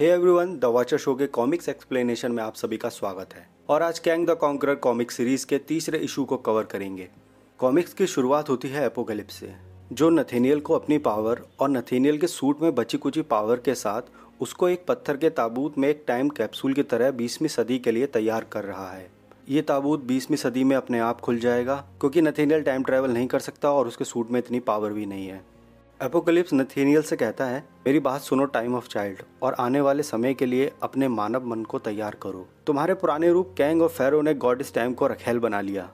Hey everyone the watcher show के comics explanation में आप सभी का स्वागत है। और आज Kang the conqueror comic series के तीसरे इशू को कवर करेंगे। कॉमिक्स की शुरुआत होती है एपोकलिप्स से, जो नथेनियल को अपनी पावर और नथेनियल के सूट में बची कुची पावर के साथ उसको एक पत्थर के ताबूत में एक टाइम कैप्सूल की तरह बीसवीं सदी के लिए तैयार कर रहा है। ये ताबूत बीसवीं सदी में अपने आप खुल जाएगा, क्योंकि नथेनियल टाइम ट्रैवल नहीं कर सकता और उसके सूट में इतनी पावर भी नहीं है। एपोकलिप्स नथेनियल से कहता है, मेरी बात सुनो टाइम ऑफ़ चाइल्ड और आने वाले समय के लिए अपने मानव मन को तैयार करो। तुम्हारे पुराने रूप कैंग और फेरो ने गॉड इस टाइम को रखेल बना लिया।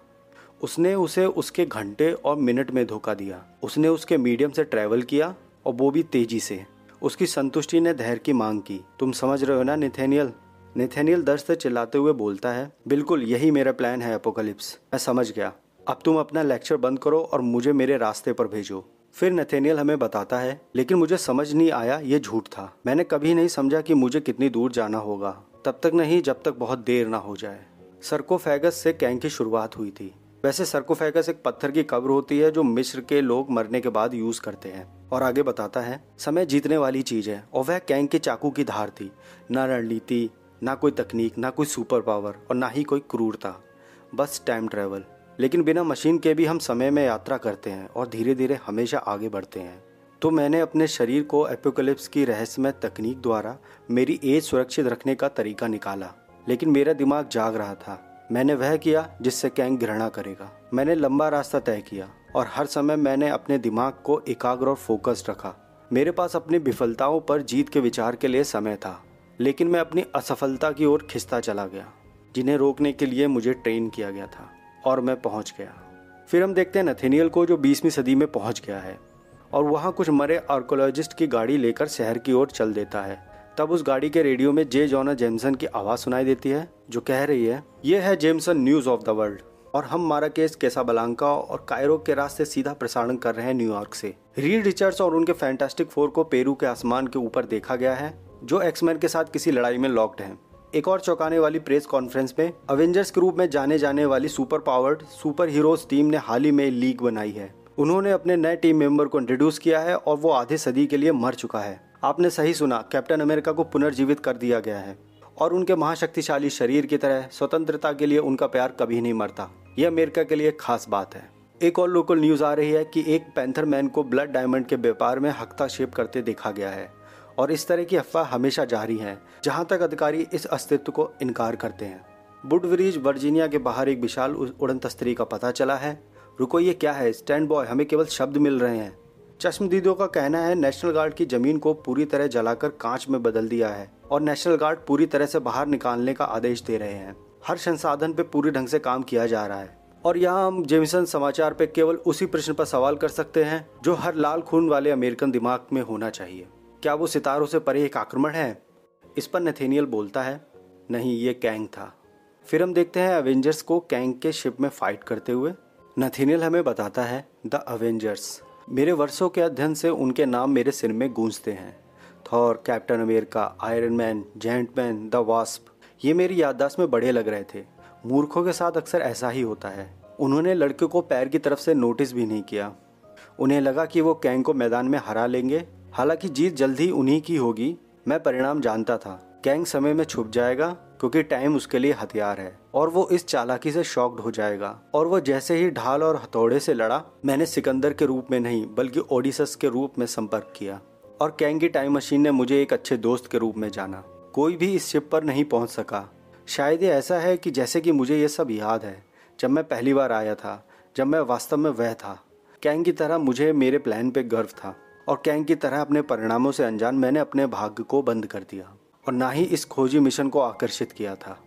उसने उसे उसके घंटे और मिनट में धोखा दिया। उसने उसके मीडियम से ट्रैवल किया, और वो भी तेज़ी से। उसकी संतुष्टि ने धैर्य की मांग की। तुम समझ रहे हो ना निथेनियल नेथेनियल दर्द से चिल्लाते हुए बोलता है, बिल्कुल, यही मेरा प्लान है अपोकलिप्स मैं समझ गया। अब तुम अपना लेक्चर बंद करो और मुझे मेरे रास्ते पर भेजो। फिर नथेनियल हमें बताता है, लेकिन मुझे समझ नहीं आया, ये झूठ था। मैंने कभी नहीं समझा कि मुझे कितनी दूर जाना होगा। तब तक नहीं, जब तक बहुत देर ना हो जाए। सर्कोफेगस से कैंग की शुरुआत हुई थी। वैसे सर्कोफेगस एक पत्थर की कब्र होती है, जो मिस्र के लोग मरने के बाद यूज़ करते हैं। और आगे बताता है, समय जीतने वाली चीज़ है। और वह कैंग के चाकू की धार थी। न रणनीति, ना कोई तकनीक, ना कोई सुपर पावर, और ना ही कोई क्रूरता। बस टाइम ट्रेवल। लेकिन बिना मशीन के भी हम समय में यात्रा करते हैं और धीरे धीरे हमेशा आगे बढ़ते हैं। तो मैंने अपने शरीर को एपोकलिप्स की रहस्यमय तकनीक द्वारा मेरी एज सुरक्षित रखने का तरीका निकाला, लेकिन मेरा दिमाग जाग रहा था। मैंने वह किया जिससे कैंग घृणा करेगा। मैंने लंबा रास्ता तय किया और हर समय मैंने अपने दिमाग को एकाग्र और फोकस्ड रखा। मेरे पास अपनी विफलताओं पर जीत के विचार के लिए समय था, लेकिन मैं अपनी असफलता की ओर खिंचता चला गया, जिन्हें रोकने के लिए मुझे ट्रेन किया गया था। और मैं पहुँच गया। फिर हम देखते हैं नथेनियल को जो बीसवीं सदी में पहुँच गया है और वहाँ कुछ मरे आर्कोलॉजिस्ट की गाड़ी लेकर शहर की ओर चल देता है। तब उस गाड़ी के रेडियो में जे. जॉना जेमसन की आवाज़ सुनाई देती है, जो कह रही है ये है Jameson news of the world और हम मारा केस कैसा बलांका और कायरो के रास्ते सीधा प्रसारण कर रहे हैं न्यूयॉर्क से। रीड रिचर्ड्स और उनके फैंटास्टिक फोर को पेरू के आसमान के ऊपर देखा गया है, जो एक्समैन के साथ किसी लड़ाई में लॉक्ड हैं। एक और चौंकाने वाली प्रेस कॉन्फ्रेंस में अवेंजर्स के रूप में जाने जाने वाली super powered superheroes team ने हाल ही में लीग बनाई है। उन्होंने अपने नए टीम मेंबर को इंट्रोड्यूस किया है और वो आधे सदी के लिए मर चुका है। आपने सही सुना कैप्टन अमेरिका को पुनर्जीवित कर दिया गया है और उनके महाशक्तिशाली शरीर की तरह स्वतंत्रता के लिए उनका प्यार कभी नहीं मरता। यह अमेरिका के लिए खास बात है। एक और लोकल न्यूज़ आ रही है कि एक पैंथर मैन को ब्लड डायमंड के व्यापार में हस्तक्षेप करते देखा गया है। और इस तरह की अफवाह हमेशा जारी है, जहाँ तक अधिकारी इस अस्तित्व को इनकार करते हैं। बुडब्रिज, वर्जीनिया के बाहर एक विशाल उड़न तस्तरी का पता चला है। रुको, ये क्या है? स्टैंड बॉय, हमें केवल शब्द मिल रहे हैं। चश्मदीदों का कहना है, नेशनल गार्ड की ज़मीन को पूरी तरह जलाकर कांच में बदल दिया है और नेशनल गार्ड पूरी तरह से बाहर निकालने का आदेश दे रहे हैं। हर संसाधन पे पूरी ढंग से काम किया जा रहा है। और यहाँ हम जेमिसन समाचार पे केवल उसी प्रश्न पर सवाल कर सकते हैं, जो हर लाल खून वाले अमेरिकन दिमाग में होना चाहिए। क्या वो सितारों से परे एक आक्रमण है? इस पर नेथेनियल बोलता है, नहीं, ये कैंग था। फिर हम देखते हैं अवेंजर्स को कैंग के शिप में फाइट करते हुए। नथेनियल हमें बताता है, द अवेंजर्स मेरे वर्षों के अध्ययन से उनके नाम मेरे सिर में गूंजते हैं। Thor, Captain America, Iron Man, Giant Man, the Wasp, ये मेरी याददाश्त में बड़े लग रहे थे। मूर्खों के साथ अक्सर ऐसा ही होता है। उन्होंने लड़के को पैर की तरफ़ से नोटिस भी नहीं किया। उन्हें लगा कि वो कैंग को मैदान में हरा लेंगे हालाँकि जीत जल्द ही उन्हीं की होगी, मैं परिणाम जानता था। कैंग समय में छुप जाएगा, क्योंकि टाइम उसके लिए हथियार है, और वो इस चालाकी से शॉक्ड हो जाएगा। और वो जैसे ही ढाल और हथौड़े से लड़ा, मैंने सिकंदर के रूप में नहीं, बल्कि ओडिसस के रूप में संपर्क किया। और कैंग की टाइम मशीन ने मुझे एक अच्छे दोस्त के रूप में जाना। कोई भी इस शिप पर नहीं पहुँच सका। शायद ये ऐसा है कि जैसे कि मुझे ये सब याद है, जब मैं पहली बार आया था, जब मैं वास्तव में वह था। कैंग की तरह मुझे मेरे प्लान पे गर्व था। और कैंग की तरह अपने परिणामों से अनजान मैंने अपने भाग्य को बंद कर दिया और ना ही इस खोजी मिशन को आकर्षित किया था।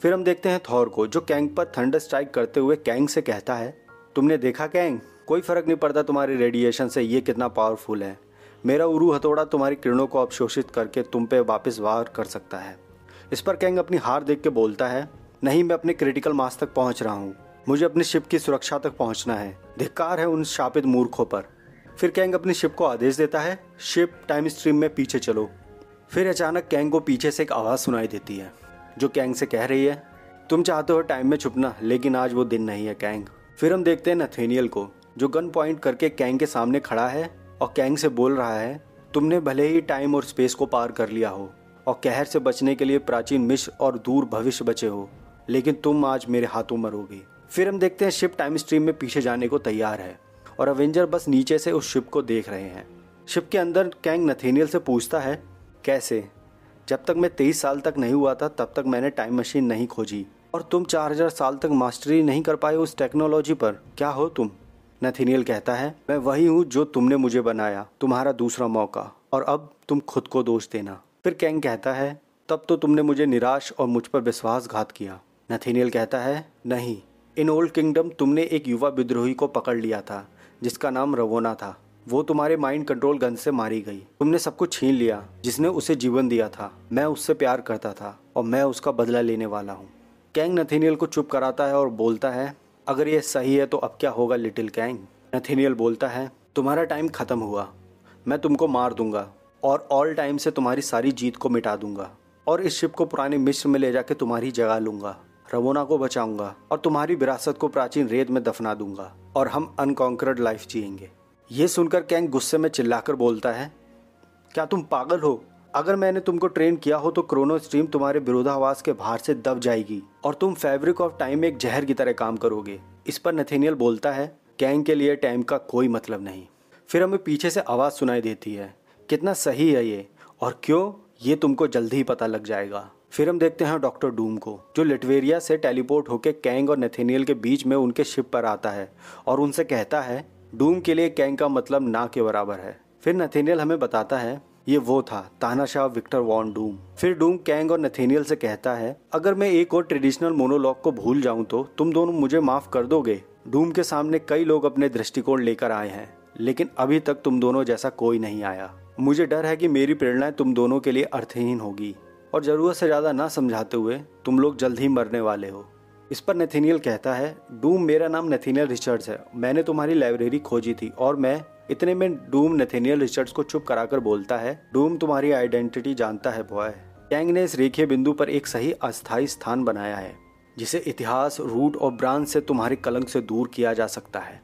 फिर हम देखते हैं थॉर को, जो कैंग पर थंडर स्ट्राइक करते हुए कैंग से कहता है, तुमने देखा कैंग? कोई फ़र्क नहीं पड़ता तुम्हारी रेडिएशन से ये कितना पावरफुल है। मेरा उरू हथौड़ा तुम्हारी किरणों को अवशोषित करके तुम पे वापस वार कर सकता है। इस पर कैंग अपनी हार देख के बोलता है, नहीं, मैं अपने क्रिटिकल मास तक पहुँच रहा हूँ। मुझे अपनी शिप की सुरक्षा तक पहुँचना है। धिक्कार है उन शापित मूर्खों पर। फिर कैंग अपनी शिप को आदेश देता है, शिप टाइम स्ट्रीम में पीछे चलो। फिर अचानक कैंग को पीछे से एक आवाज़ सुनाई देती है, जो कैंग से कह रही है, तुम चाहते हो टाइम में छुपना, लेकिन आज वो दिन नहीं है कैंग। फिर हम देखते हैं नथेनियल को, जो गन पॉइंट करके कैंग के सामने खड़ा है और कैंग से बोल रहा है, तुमने भले ही टाइम और स्पेस को पार कर लिया हो और कहर से बचने के लिए प्राचीन मिश्र और दूर भविष्य बचे हो, लेकिन तुम आज मेरे हाथों मरोगे। फिर हम देखते हैं शिप टाइम स्ट्रीम में पीछे जाने को तैयार है। और अवेंजर बस नीचे से उस शिप को देख रहे हैं। शिप के अंदर कैंग नथेनियल से पूछता है, कैसे? जब तक मैं तेईस साल तक नहीं हुआ था, तब तक मैंने टाइम मशीन नहीं खोजी। और तुम चार हज़ार साल तक मास्टरी नहीं कर पाए उस टेक्नोलॉजी पर, क्या हो तुम? नथीनियल कहता है, मैं वही हूँ जो तुमने मुझे बनाया, तुम्हारा दूसरा मौका। और अब तुम खुद को दोष देना। फिर कैंग कहता है, तब तो तुमने मुझे निराश और मुझ पर विश्वासघात किया। नथीनियल कहता है, नहीं, इन ओल्ड किंगडम तुमने एक युवा विद्रोही को पकड़ लिया था। जिसका नाम रवोना था। वो तुम्हारे माइंड कंट्रोल गन से मारी गई। तुमने सब कुछ छीन लिया, जिसने उसे जीवन दिया था। मैं उससे प्यार करता था और मैं उसका बदला लेने वाला हूँ। कैंग नथीनियल को चुप कराता है और बोलता है, अगर ये सही है तो अब क्या होगा लिटिल कैंग नथीनियल बोलता है, तुम्हारा टाइम खत्म हुआ। मैं तुमको मार दूँगा और ऑल टाइम से तुम्हारी सारी जीत को मिटा दूँगा और इस शिप को पुराने मिस्र में ले जाके तुम्हारी जगह लूँगा। रवोना को बचाऊँगा और तुम्हारी विरासत को प्राचीन रेत में दफना दूँगा और हम अनकॉन्कर्ड लाइफ जिएँगे। ये सुनकर कैंग गुस्से में चिल्लाकर बोलता है, क्या तुम पागल हो? अगर मैंने तुमको ट्रेन किया हो तो क्रोनो स्ट्रीम तुम्हारे विरोधावास के बाहर से दब जाएगी और तुम फैब्रिक ऑफ़ टाइम एक जहर की तरह काम करोगे। इस पर नथेनियल बोलता है, कैंग के लिए टाइम का कोई मतलब नहीं। फिर हमें पीछे से आवाज़ सुनाई देती है, कितना सही है ये, और क्यों? ये तुमको जल्दी ही पता लग जाएगा। फिर हम देखते हैं डॉक्टर डूम को, जो लिटवेरिया से टेलीपोर्ट होकर कैंग और नेथेनियल के बीच में उनके शिप पर आता है और उनसे कहता है डूम के लिए कैंग का मतलब ना के बराबर है। फिर नथेनियल हमें बताता है, ये वो था, तानाशाह विक्टर वॉन डूम फिर डूम कैंग और नथेनियल से कहता है, अगर मैं एक और ट्रेडिशनल मोनोलॉग को भूल जाऊँ तो तुम दोनों मुझे माफ़ कर दोगे? डूम के सामने कई लोग अपने दृष्टिकोण लेकर आए हैं, लेकिन अभी तक तुम दोनों जैसा कोई नहीं आया। मुझे डर है कि मेरी प्रेरणाएँ तुम दोनों के लिए अर्थहीन होगी। और ज़रूरत से ज़्यादा ना समझाते हुए तुम लोग जल्द ही मरने वाले हो। इस पर नेथीनियल कहता है, डूम मेरा नाम नेथीनियल रिचर्ड्स है। मैंने तुम्हारी लाइब्रेरी खोजी थी और मैं इतने में डूम नेथेनियल रिचर्ड्स को चुप कराकर बोलता है, डूम तुम्हारी आइडेंटिटी जानता है, बॉय। कैंग ने इस रेखीय बिंदु पर एक सही अस्थायी स्थान बनाया है, जिसे इतिहास, रूट और ब्रांच से तुम्हारे कलंक से दूर किया जा सकता है।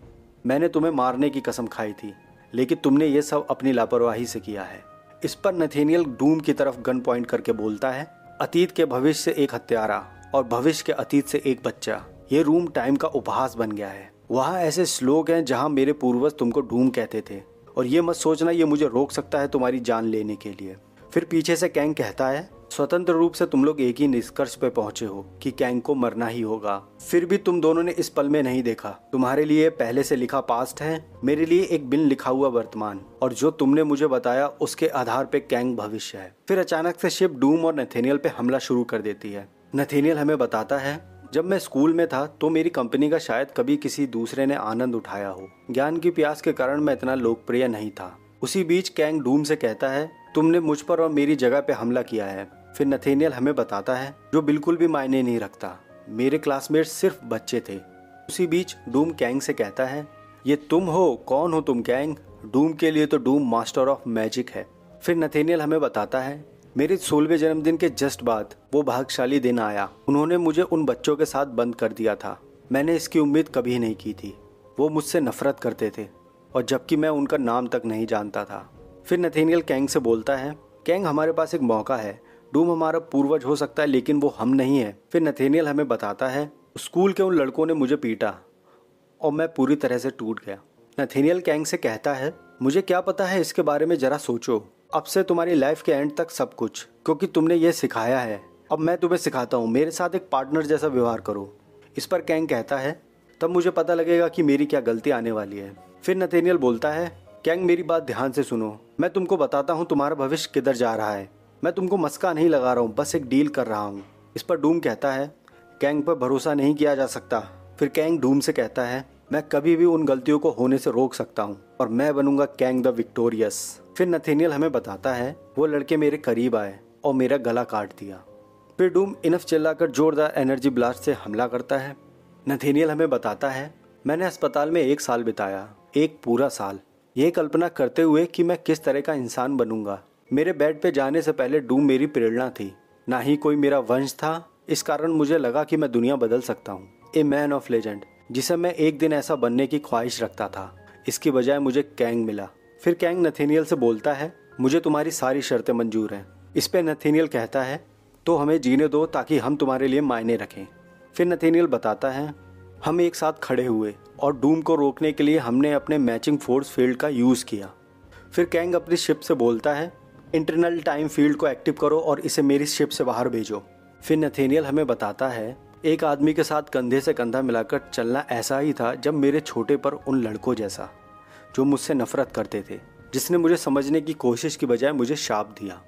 मैंने तुम्हें मारने की कसम खाई थी, लेकिन तुमने ये सब अपनी लापरवाही से किया है। इस पर नथेनियल डूम की तरफ़ गन पॉइंट करके बोलता है, अतीत के भविष्य से एक हत्यारा और भविष्य के अतीत से एक बच्चा। ये रूम टाइम का उपहास बन गया है। वहाँ ऐसे श्लोक हैं जहाँ मेरे पूर्वज तुमको डूम कहते थे। और ये मत सोचना, ये मुझे रोक सकता है तुम्हारी जान लेने के लिए। फिर पीछे से कैंग कहता है स्वतंत्र रूप से तुम लोग एक ही निष्कर्ष पे पहुँचे हो कि कैंग को मरना ही होगा। फिर भी तुम दोनों ने इस पल में नहीं देखा। तुम्हारे लिए पहले से लिखा पास्ट है, मेरे लिए एक बिन लिखा हुआ वर्तमान। और जो तुमने मुझे बताया, उसके आधार पे कैंग भविष्य है। फिर अचानक से शिप डूम और नथेनियल पे हमला शुरू कर देती है। नथेनियल हमें बताता है, जब मैं स्कूल में था तो मेरी कंपनी का शायद कभी किसी दूसरे ने आनंद उठाया हो। ज्ञान की प्यास के कारण मैं इतना लोकप्रिय नहीं था। उसी बीच कैंग डूम से कहता है, तुमने मुझ पर और मेरी जगह पे हमला किया है। फिर नथेनियल हमें बताता है, जो बिल्कुल भी मायने नहीं रखता। मेरे क्लासमेट सिर्फ़ बच्चे थे। उसी बीच डूम कैंग से कहता है, ये तुम हो, कौन हो तुम कैंग? डूम के लिए तो डूम मास्टर ऑफ़ मैजिक है। फिर नथेनियल हमें बताता है, मेरे सोलहवें जन्मदिन के जस्ट बाद वो भागशाली दिन आया। उन्होंने मुझे उन बच्चों के साथ बंद कर दिया था। मैंने इसकी उम्मीद कभी नहीं की थी। वो मुझसे नफरत करते थे, और जबकि मैं उनका नाम तक नहीं जानता था। फिर नथेनियल कैंग से बोलता है, कैंग, हमारे पास एक मौका है। डूम हमारा पूर्वज हो सकता है, लेकिन वो हम नहीं है। फिर नथेनियल हमें बताता है, स्कूल के उन लड़कों ने मुझे पीटा और मैं पूरी तरह से टूट गया। नथेनियल कैंग से कहता है, मुझे क्या पता है इसके बारे में जरा सोचो। अब से तुम्हारी लाइफ के एंड तक सब कुछ, क्योंकि तुमने ये सिखाया है। अब मैं तुम्हें सिखाता हूँ, मेरे साथ एक पार्टनर जैसा व्यवहार करो। इस पर कैंग कहता है, तब मुझे पता लगेगा कि मेरी क्या गलती आने वाली है। फिर नथेनियल बोलता है, कैंग मेरी बात ध्यान से सुनो। मैं तुमको बताता हूँ तुम्हारा भविष्य किधर जा रहा है। मैं तुमको मस्का नहीं लगा रहा हूँ, बस एक डील कर रहा हूँ। इस पर डूम कहता है कैंग पर भरोसा नहीं किया जा सकता। फिर कैंग डूम से कहता है, मैं कभी भी उन गलतियों को होने से रोक सकता हूँ और मैं बनूँगा कैंग द विक्टोरियस। फिर नथेनियल हमें बताता है, वो लड़के मेरे करीब आए और मेरा गला काट दिया। फिर डूम इनफ चिल्लाकर जोरदार एनर्जी ब्लास्ट से हमला करता है। नथेनियल हमें बताता है, मैंने अस्पताल में एक साल बिताया, एक पूरा साल। ये कल्पना करते हुए कि मैं किस तरह का इंसान बनूँगा। मेरे बेड पे जाने से पहले डूम मेरी प्रेरणा थी। ना ही कोई मेरा वंश था। इस कारण मुझे लगा कि मैं दुनिया बदल सकता हूँ। ए मैन ऑफ़ लेजेंड जिसे मैं एक दिन ऐसा बनने की ख्वाहिश रखता था। इसकी बजाय मुझे कैंग मिला। फिर कैंग नथेनियल से बोलता है, मुझे तुम्हारी सारी शर्तें मंजूर हैं। इस पे नथेनियल कहता है तो हमें जीने दो ताकि हम तुम्हारे लिए मायने रखें। फिर नथेनियल बताता है, हम एक साथ खड़े हुए और डूम को रोकने के लिए हमने अपने मैचिंग फोर्स फ़ील्ड का यूज़ किया। फिर कैंग अपनी शिप से बोलता है इंटरनल टाइम फ़ील्ड को एक्टिव करो और इसे मेरी शिप से बाहर भेजो। फिर नथेनियल हमें बताता है, एक आदमी के साथ कंधे से कंधा मिलाकर चलना ऐसा ही था जब मेरे छोटे पर उन लड़कों जैसा, जो मुझसे नफरत करते थे, जिसने मुझे समझने की कोशिश की बजाय मुझे शाप दिया।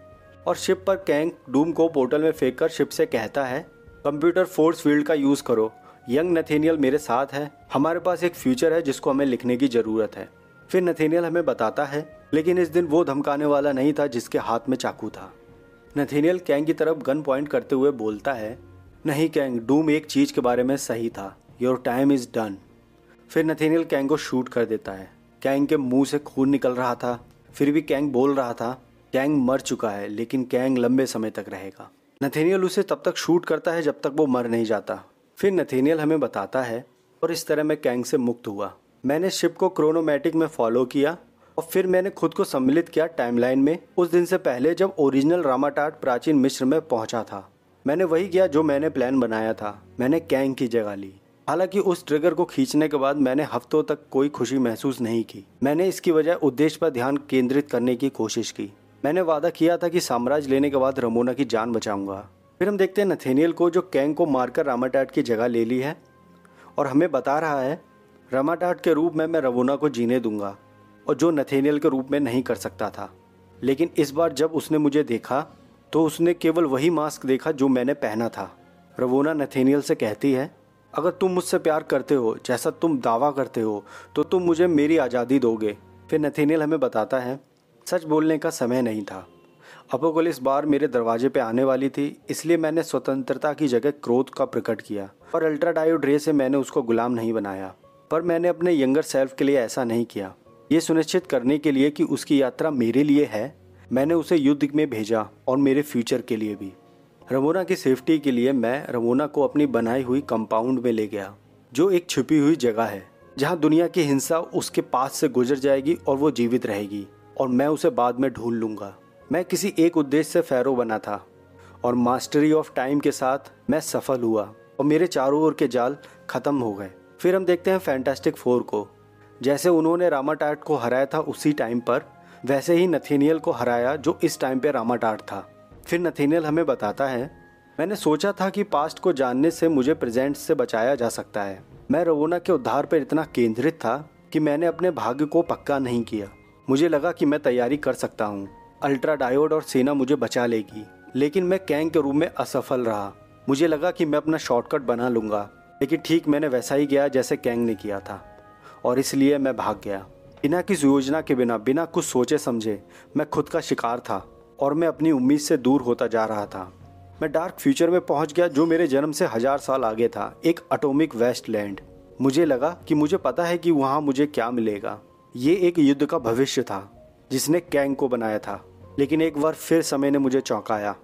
और शिप पर कैंग डूम को पोर्टल में फेंक कर शिप से कहता है कंप्यूटर फोर्स फ़ील्ड का यूज़ करो। यंग नथेनियल मेरे साथ है। हमारे पास एक फ्यूचर है जिसको हमें लिखने की ज़रूरत है। फिर नथेनियल हमें बताता है लेकिन इस दिन वो धमकाने वाला नहीं था जिसके हाथ में चाकू था। नथेनियल कैंग की तरफ़ गन पॉइंट करते हुए बोलता है, नहीं कैंग, डूम एक चीज़ के बारे में सही था। Your time is done. फिर नथेनियल कैंग को शूट कर देता है। कैंग के मुँह से खून निकल रहा था। फिर भी कैंग बोल रहा था, कैंग मर चुका है, लेकिन कैंग लंबे समय तक रहेगा। नथेनियल उसे तब तक शूट करता है जब तक वो मर नहीं जाता। फिर नथेनियल हमें बताता है, और इस तरह मैं कैंग से मुक्त हुआ। मैंने शिप को क्रोनोमेटिक में फॉलो किया और फिर मैंने खुद को सम्मिलित किया टाइमलाइन में, उस दिन से पहले जब ओरिजिनल रामाटाट प्राचीन मिश्र में पहुँचा था। मैंने वही किया जो मैंने प्लान बनाया था। मैंने कैंग की जगह ली। हालाँकि उस ट्रिगर को खींचने के बाद मैंने हफ्तों तक कोई खुशी महसूस नहीं की। मैंने इसकी वजह उद्देश्य पर ध्यान केंद्रित करने की कोशिश की। मैंने वादा किया था कि साम्राज्य लेने के बाद रमोना की जान बचाऊँगा। फिर हम देखते हैं नथेनियल को जो कैंग को मारकर रामाटाट की जगह ले ली है। और हमें बता रहा है रामाटाट के रूप में मैं रमोना को जीने दूँगा। और जो नथेनियल के रूप में नहीं कर सकता था। लेकिन इस बार जब उसने मुझे देखा तो उसने केवल वही मास्क देखा जो मैंने पहना था। रवोना नथेनियल से कहती है, अगर तुम मुझसे प्यार करते हो, जैसा तुम दावा करते हो तो तुम मुझे मेरी आज़ादी दोगे। फिर नथेनियल हमें बताता है, सच बोलने का समय नहीं था। अपोगल इस बार मेरे दरवाजे पे आने वाली थी, इसलिए मैंने स्वतंत्रता की जगह क्रोध का प्रकट किया, और अल्ट्रा डायोड रे से मैंने उसको गुलाम नहीं बनाया। पर मैंने अपने यंगर सेल्फ के लिए ऐसा नहीं किया। ये सुनिश्चित करने के लिए कि उसकी यात्रा मेरे लिए है। मैंने उसे युद्ध में भेजा और मेरे फ्यूचर के लिए भी। रमोना की सेफ्टी के लिए मैं रमोना को अपनी बनाई हुई कंपाउंड में ले गया, जो एक छुपी हुई जगह है, जहाँ दुनिया की हिंसा उसके पास से गुजर जाएगी और वो जीवित रहेगी, और मैं उसे बाद में ढूंढ लूँगा। मैं किसी एक उद्देश्य से फैरो बना था, और मास्टरी ऑफ़ टाइम के साथ मैं सफल हुआ, और मेरे चारों ओर के जाल खत्म हो गए। फिर हम देखते हैं फैंटास्टिक फोर को जैसे उन्होंने रामाटाट को हराया था उसी टाइम पर, वैसे ही नथेनियल को हराया जो इस टाइम पे रामाटाट था। फिर नथीनियल हमें बताता है, मैंने सोचा था कि पास्ट को जानने से मुझे प्रेजेंट से बचाया जा सकता है। मैं रवोना के उद्धार पर इतना केंद्रित था कि मैंने अपने भाग्य को पक्का नहीं किया। मुझे लगा कि मैं तैयारी कर सकता हूँ। अल्ट्रा डायोड और सेना मुझे बचा लेगी, लेकिन मैं कैंग के रूप में असफल रहा। मुझे लगा कि मैं अपना शॉर्टकट बना लूँगा, लेकिन ठीक मैंने वैसा ही किया जैसे कैंग ने किया था। और इसलिए मैं भाग गया। बिना किसी योजना के बिना बिना कुछ सोचे समझे, मैं खुद का शिकार था और मैं अपनी उम्मीद से दूर होता जा रहा था। मैं डार्क फ्यूचर में पहुँच गया जो मेरे जन्म से हज़ार साल आगे था, एक अटोमिक वेस्ट लैंड मुझे लगा कि मुझे पता है कि वहाँ मुझे क्या मिलेगा। ये एक युद्ध का भविष्य था, जिसने कैंग को बनाया था, लेकिन एक बार फिर समय ने मुझे चौंकाया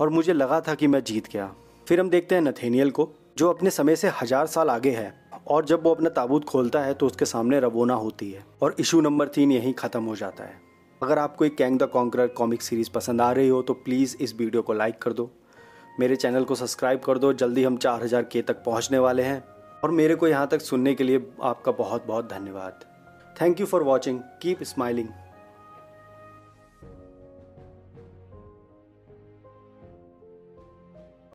और मुझे लगा था कि मैं जीत गया। फिर हम देखते हैं नथेनियल को, जो अपने समय से हज़ार साल आगे है। और जब वो अपना ताबूत खोलता है तो उसके सामने रवोना होती है और इशू नंबर तीन यहीं ख़त्म हो जाता है। अगर आपको एक Kang the conqueror comic series पसंद आ रही हो तो प्लीज़ इस वीडियो को लाइक कर दो। मेरे चैनल को सब्सक्राइब कर दो। जल्दी हम चार हज़ार के तक पहुँचने वाले हैं। और मेरे को यहाँ तक सुनने के लिए आपका बहुत बहुत धन्यवाद। Thank you for watching keep smiling